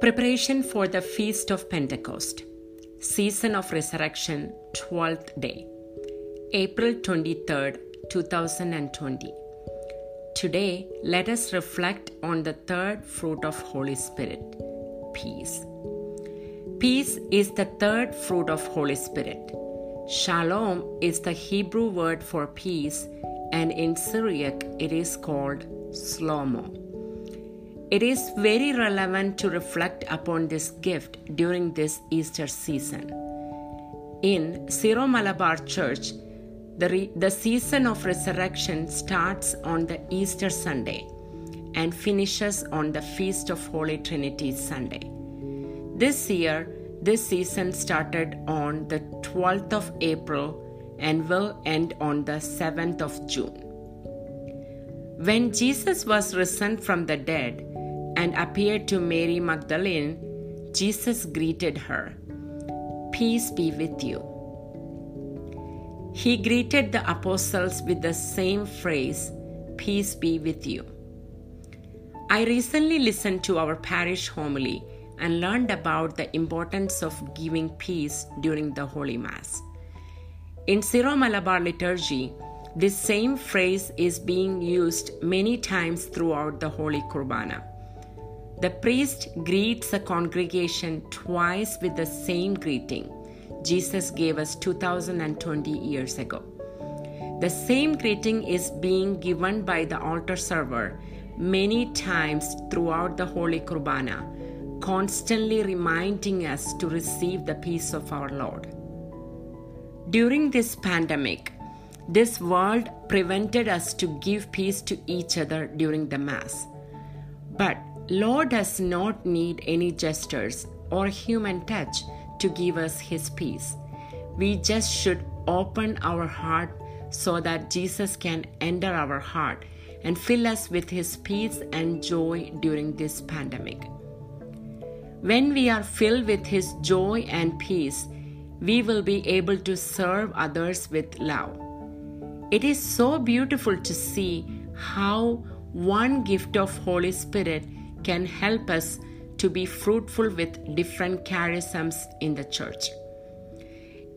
Preparation for the Feast of Pentecost, Season of Resurrection, 12th day, April 23rd, 2020. Today, let us reflect on the third fruit of Holy Spirit, peace. Peace is the third fruit of Holy Spirit. Shalom is the Hebrew word for peace, and in Syriac it is called Slomo. It is very relevant to reflect upon this gift during this Easter season. In Syro Malabar Church, the, re- the season of resurrection starts on the Easter Sunday and finishes on the Feast of Holy Trinity Sunday. This year, this season started on the 12th of April and will end on the 7th of June. When Jesus was risen from the dead, and appeared to Mary Magdalene, Jesus greeted her, Peace be with you. He greeted the apostles with the same phrase, Peace be with you. I recently listened to our parish homily and learned about the importance of giving peace during the Holy Mass. In Syro Malabar liturgy, this same phrase is being used many times throughout the Holy Kurbana. The priest greets the congregation twice with the same greeting Jesus gave us 2020 years ago. The same greeting is being given by the altar server many times throughout the Holy Kurbana, constantly reminding us to receive the peace of our Lord. During this pandemic, this world prevented us to give peace to each other during the Mass. But Lord does not need any gestures or human touch to give us his peace. We just should open our heart so that Jesus can enter our heart and fill us with his peace and joy during this pandemic. When we are filled with his joy and peace, we will be able to serve others with love. It is so beautiful to see how one gift of Holy Spirit can help us to be fruitful with different charisms in the church.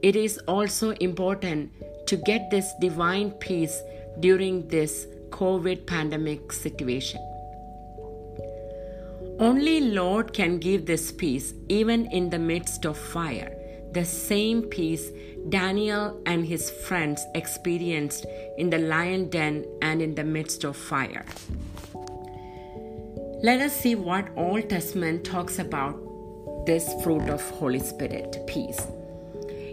It is also important to get this divine peace during this COVID pandemic situation. Only Lord can give this peace even in the midst of fire. The same peace Daniel and his friends experienced in the lion den and in the midst of fire. Let us see what Old Testament talks about this fruit of Holy Spirit, peace.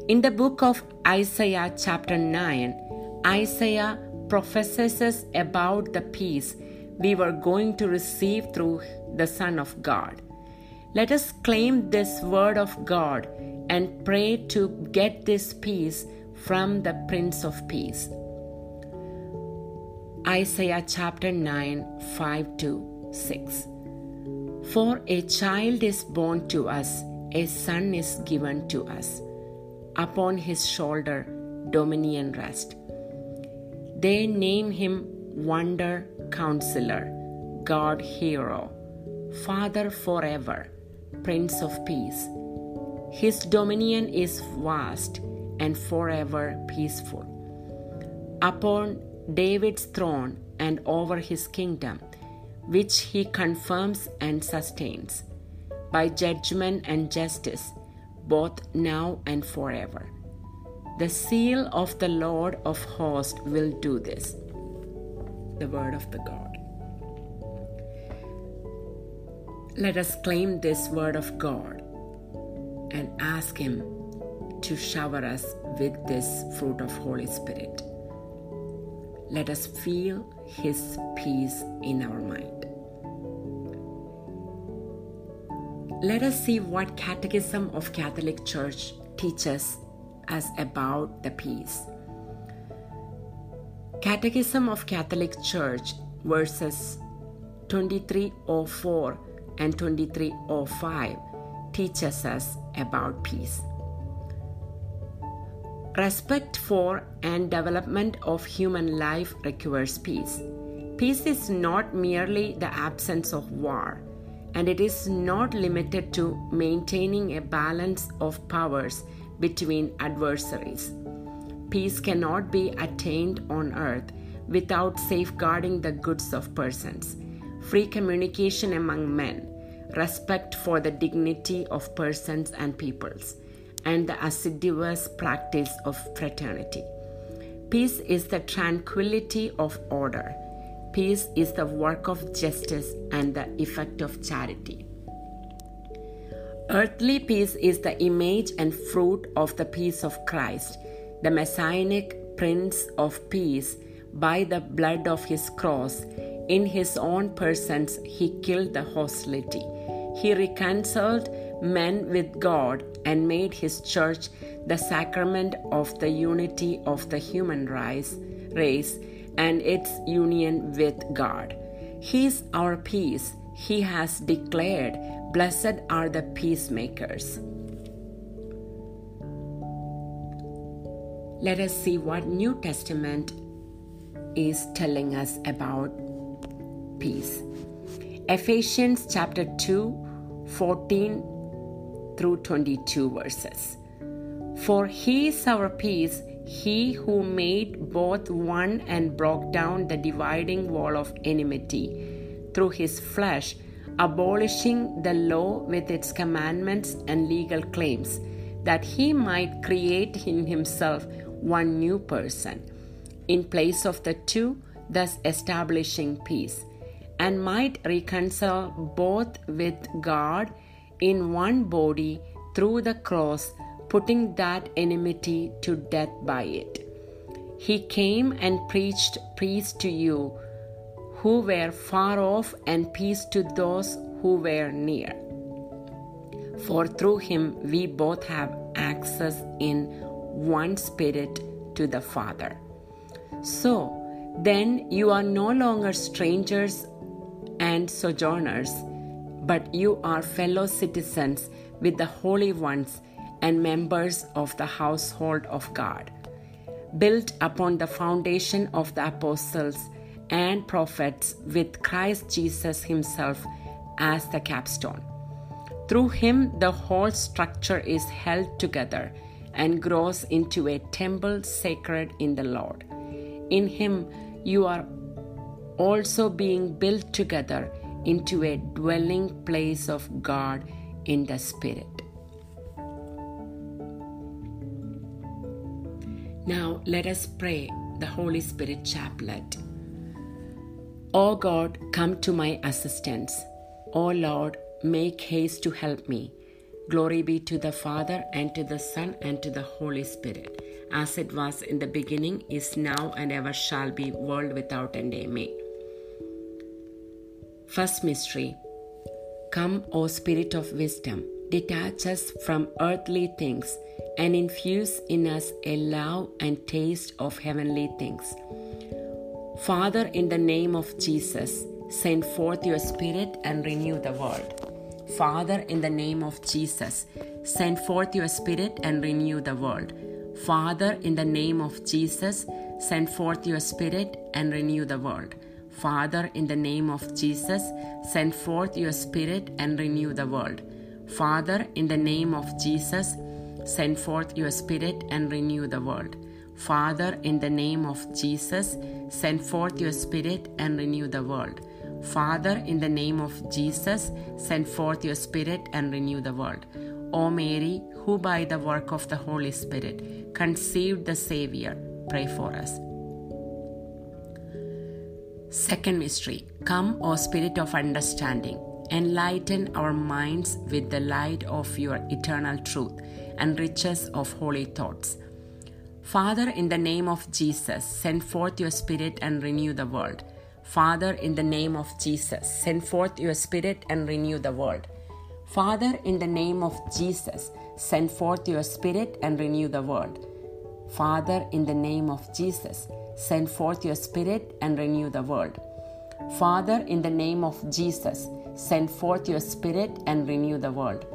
In the book of Isaiah chapter 9, Isaiah prophesies about the peace we were going to receive through the Son of God. Let us claim this word of God and pray to get this peace from the Prince of Peace. Isaiah chapter 9, 5 to 6. For a child is born to us, a son is given to us. Upon his shoulder dominion rest. They name him Wonder Counselor, God Hero, Father forever, Prince of Peace. His dominion is vast and forever peaceful. Upon David's throne and over his kingdom, which he confirms and sustains by judgment and justice, both now and forever. The seal of the Lord of hosts will do this. The word of the God. Let us claim this word of God and ask Him to shower us with this fruit of Holy Spirit. Let us feel His peace in our mind. Let us see what Catechism of Catholic Church teaches us about the peace. Catechism of Catholic Church verses 2304 and 2305 teaches us about peace. Respect for and development of human life requires peace. Peace is not merely the absence of war and it is not limited to maintaining a balance of powers between adversaries. Peace cannot be attained on earth without safeguarding the goods of persons, free communication among men, respect for the dignity of persons and peoples, and the assiduous practice of fraternity. Peace is the tranquility of order. Peace is the work of justice and the effect of charity. Earthly peace is the image and fruit of the peace of Christ, the messianic Prince of Peace. By the blood of his cross, in his own persons, he killed the hostility. He reconciled men with God and made his church the sacrament of the unity of the human race, and its union with God. He is our peace. He has declared, Blessed are the peacemakers. Let us see what New Testament is telling us about peace. Ephesians chapter 2, 14 through 22 verses. For he is our peace, he who made both one and broke down the dividing wall of enmity. Through his flesh, abolishing the law with its commandments and legal claims, that he might create in himself one new person, in place of the two, thus establishing peace, and might reconcile both with God in one body through the cross, putting that enmity to death by it. He came and preached peace to you who were far off and peace to those who were near. For through him we both have access in one spirit to the Father. So, then you are no longer strangers and sojourners but you are fellow citizens with the holy ones and members of the household of God, built upon the foundation of the apostles and prophets, with Christ Jesus Himself as the capstone. Through Him, the whole structure is held together and grows into a temple sacred in the Lord. In Him, you are also being built together into a dwelling place of God in the Spirit. Now let us pray the Holy Spirit chaplet. O God, come to my assistance. O Lord, make haste to help me. Glory be to the Father, and to the Son, and to the Holy Spirit, as it was in the beginning, is now, and ever shall be, world without end. Amen. First mystery Come, O Spirit of wisdom, detach us from earthly things and infuse in us a love and taste of heavenly things. Father, in the name of Jesus, send forth your Spirit and renew the world. Father, in the name of Jesus, send forth your Spirit and renew the world. Father, in the name of Jesus, send forth your Spirit and renew the world. Father, in the name of Jesus, send forth your Spirit and renew the world. Father, in the name of Jesus, send forth your Spirit and renew the world. Father, in the name of Jesus, send forth your Spirit and renew the world. Father, in the name of Jesus, send forth your Spirit and renew the world. O Mary, who by the work of the Holy Spirit conceived the Savior, pray for us. Second mystery Come, O Spirit of understanding, enlighten our minds with the light of your eternal truth and riches of holy thoughts. Father, in the name of Jesus, send forth your Spirit and renew the world. Father, in the name of Jesus, send forth your Spirit and renew the world. Father, in the name of Jesus, send forth your Spirit and renew the world. Father, in the name of Jesus, Send forth your Spirit and renew the world. Father, in the name of Jesus, send forth your Spirit and renew the world.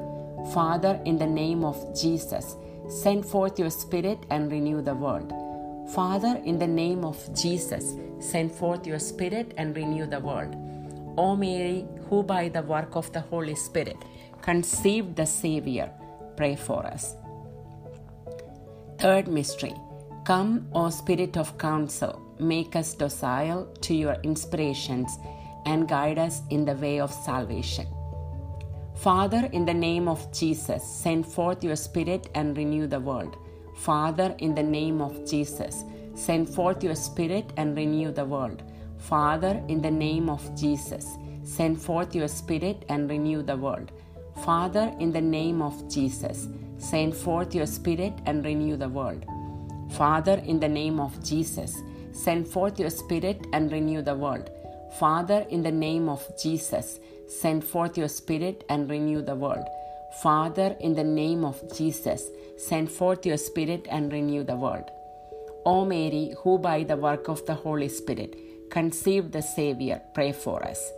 Father, in the name of Jesus, send forth your Spirit and renew the world. Father, in the name of Jesus, send forth your Spirit and renew the world. O Mary, who by the work of the Holy Spirit conceived the Savior, pray for us. Third mystery Come, O Spirit of counsel, make us docile to your inspirations and guide us in the way of salvation. Father, in the name of Jesus, send forth your Spirit and renew the world. Father, in the name of Jesus, send forth your Spirit and renew the world. Father, in the name of Jesus, send forth your Spirit and renew the world. Father, in the name of Jesus, send forth your Spirit and renew the world. Father, in the name of Jesus, send forth your Spirit and renew the world. Father, in the name of Jesus, send forth your Spirit and renew the world. Father, in the name of Jesus, send forth your Spirit and renew the world. O Mary, who by the work of the Holy Spirit conceived the Savior, pray for us.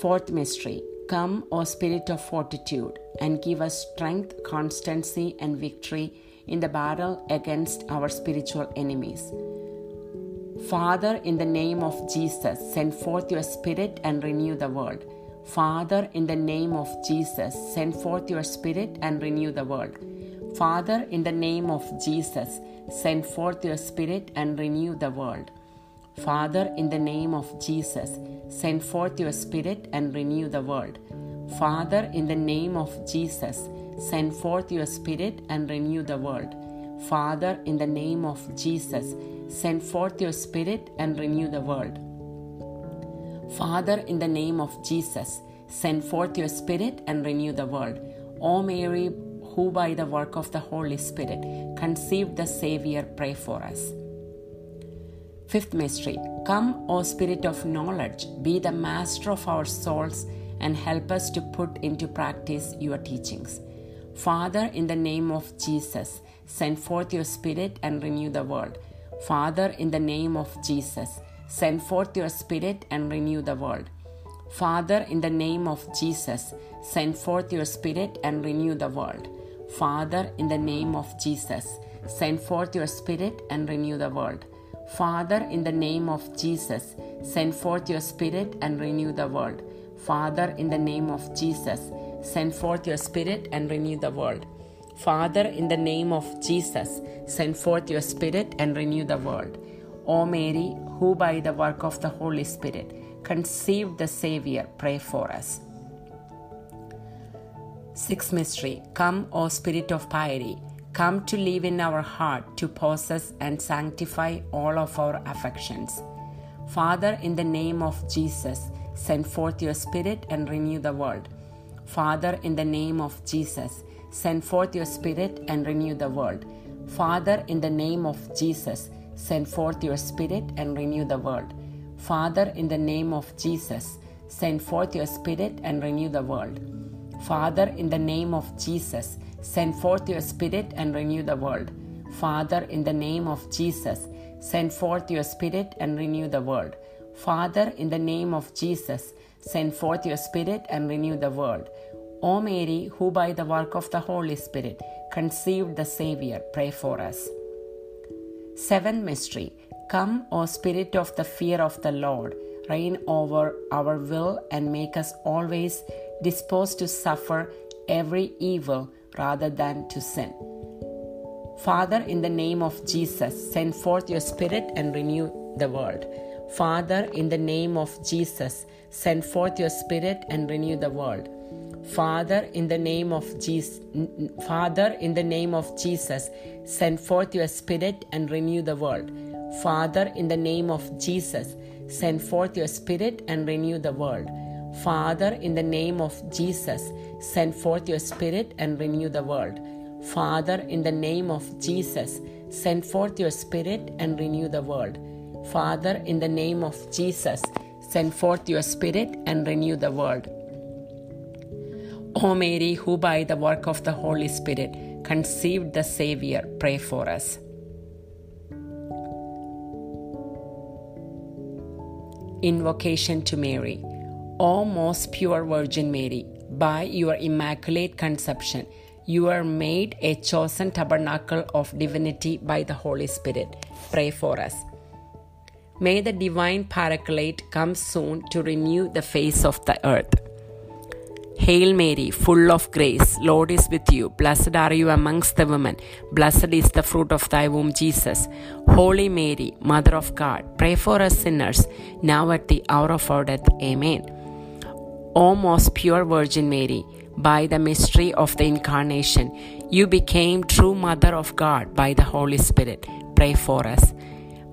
Fourth mystery Come, O Spirit of fortitude, and give us strength, constancy, and victory in the battle against our spiritual enemies. Father, in the name of Jesus, send forth your Spirit and renew the world. Father, in the name of Jesus, send forth your Spirit and renew the world. Father, in the name of Jesus, send forth your Spirit and renew the world. Father, in the name of Jesus, send forth your Spirit and renew the world. Father, in the name of Jesus, send forth your Spirit and renew the world. Father, in the name of Jesus, send forth your Spirit and renew the world. Father, in the name of Jesus, send forth your Spirit and renew the world. O Mary, who by the work of the Holy Spirit conceived the Savior, pray for us. Fifth mystery Come, O Spirit of knowledge, be the master of our souls and help us to put into practice your teachings. Father, in the name of Jesus, send forth your Spirit and renew the world. Father, in the name of Jesus, send forth your Spirit and renew the world. Father, in the name of Jesus, send forth your Spirit and renew the world. Father, in the name of Jesus, send forth your Spirit and renew the world. Father, in the name of Jesus, send forth your Spirit and renew the world. Father, in the name of Jesus, send forth your Spirit and renew the world. Father, in the name of Jesus, send forth your Spirit and renew the world. O Mary, who by the work of the Holy Spirit conceived the Savior, pray for us. Sixth mystery Come, O Spirit of piety, come to live in our heart to possess and sanctify all of our affections. Father, in the name of Jesus, send forth your Spirit and renew the world. Father, in the name of Jesus, send forth your Spirit and renew the world. Father, in the name of Jesus, send forth your Spirit and renew the world. Father, in the name of Jesus, send forth your Spirit and renew the world. Father, in the name of Jesus, send forth your Spirit and renew the world. Father, in the name of Jesus, send forth your Spirit and renew the world. Father, in the name of Jesus, send forth your Spirit and renew the world. O Mary, who by the work of the Holy Spirit conceived the Savior, pray for us. Seventh mystery Come, O Spirit of the fear of the Lord, reign over our will and make us always disposed to suffer every evil rather than to sin. Father, in the name of Jesus, send forth your Spirit and renew the world. Father, in the name of Jesus, send forth your Spirit and renew the world. Father, in the name of Jesus, Father, in the name of Jesus, send forth your Spirit and renew the world. Father, in the name of Jesus, send forth your Spirit and renew the world. Father, in the name of Jesus, send forth your Spirit and renew the world. Father, in the name of Jesus, send forth your Spirit and renew the world. Father, in the name of Jesus, send forth your Spirit and renew the world. O Mary, who by the work of the Holy Spirit conceived the Savior, pray for us. Invocation to Mary. O most pure Virgin Mary, by your immaculate conception, you are made a chosen tabernacle of divinity by the Holy Spirit. Pray for us. May the divine paraclete come soon to renew the face of the earth. Hail Mary, full of grace, Lord is with you. Blessed are you amongst the women. Blessed is the fruit of thy womb, Jesus. Holy Mary, Mother of God, pray for us sinners, now at the hour of our death. Amen. O most pure Virgin Mary, by the mystery of the Incarnation, you became true Mother of God by the Holy Spirit. Pray for us.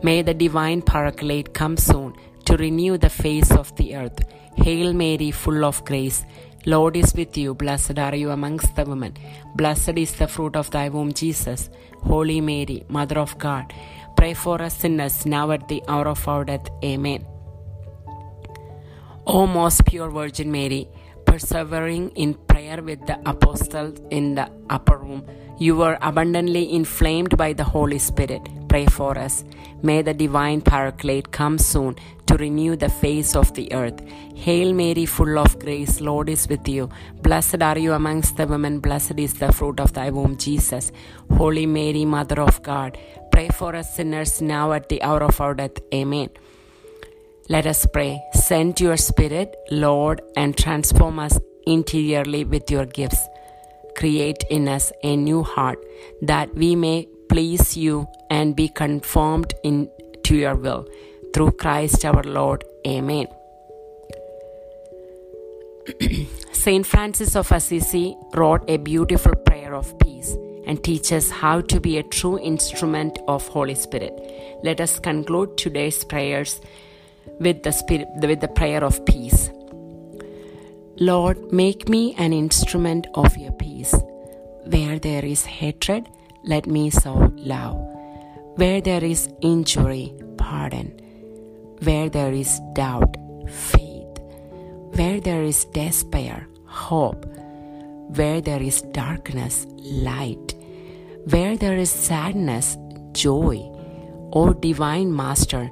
May the divine Paraclete come soon to renew the face of the earth. Hail Mary, full of grace. Lord is with you. Blessed are you amongst the women. Blessed is the fruit of thy womb, Jesus. Holy Mary, Mother of God, pray for us sinners now at the hour of our death. Amen. O most pure Virgin Mary, persevering in prayer with the apostles in the upper room, you were abundantly inflamed by the Holy Spirit. Pray for us. May the divine Paraclete come soon to renew the face of the earth. Hail Mary, full of grace, Lord is with you. Blessed are you amongst the women, blessed is the fruit of thy womb, Jesus. Holy Mary, Mother of God, pray for us sinners now at the hour of our death. Amen. Let us pray. Send your Spirit, Lord, and transform us interiorly with your gifts create in us a new heart that we may please you and be conformed into your will. Through Christ our Lord. Amen. Saint Francis of Assisi wrote a beautiful prayer of peace and teaches how to be a true instrument of Holy Spirit. Let us conclude today's prayers with the spirit with the prayer of peace. Lord, make me an instrument of your peace. Where there is hatred, let me sow love. Where there is injury, pardon. Where there is doubt, faith. Where there is despair, hope. Where there is darkness, light. Where there is sadness, joy. O Divine Master,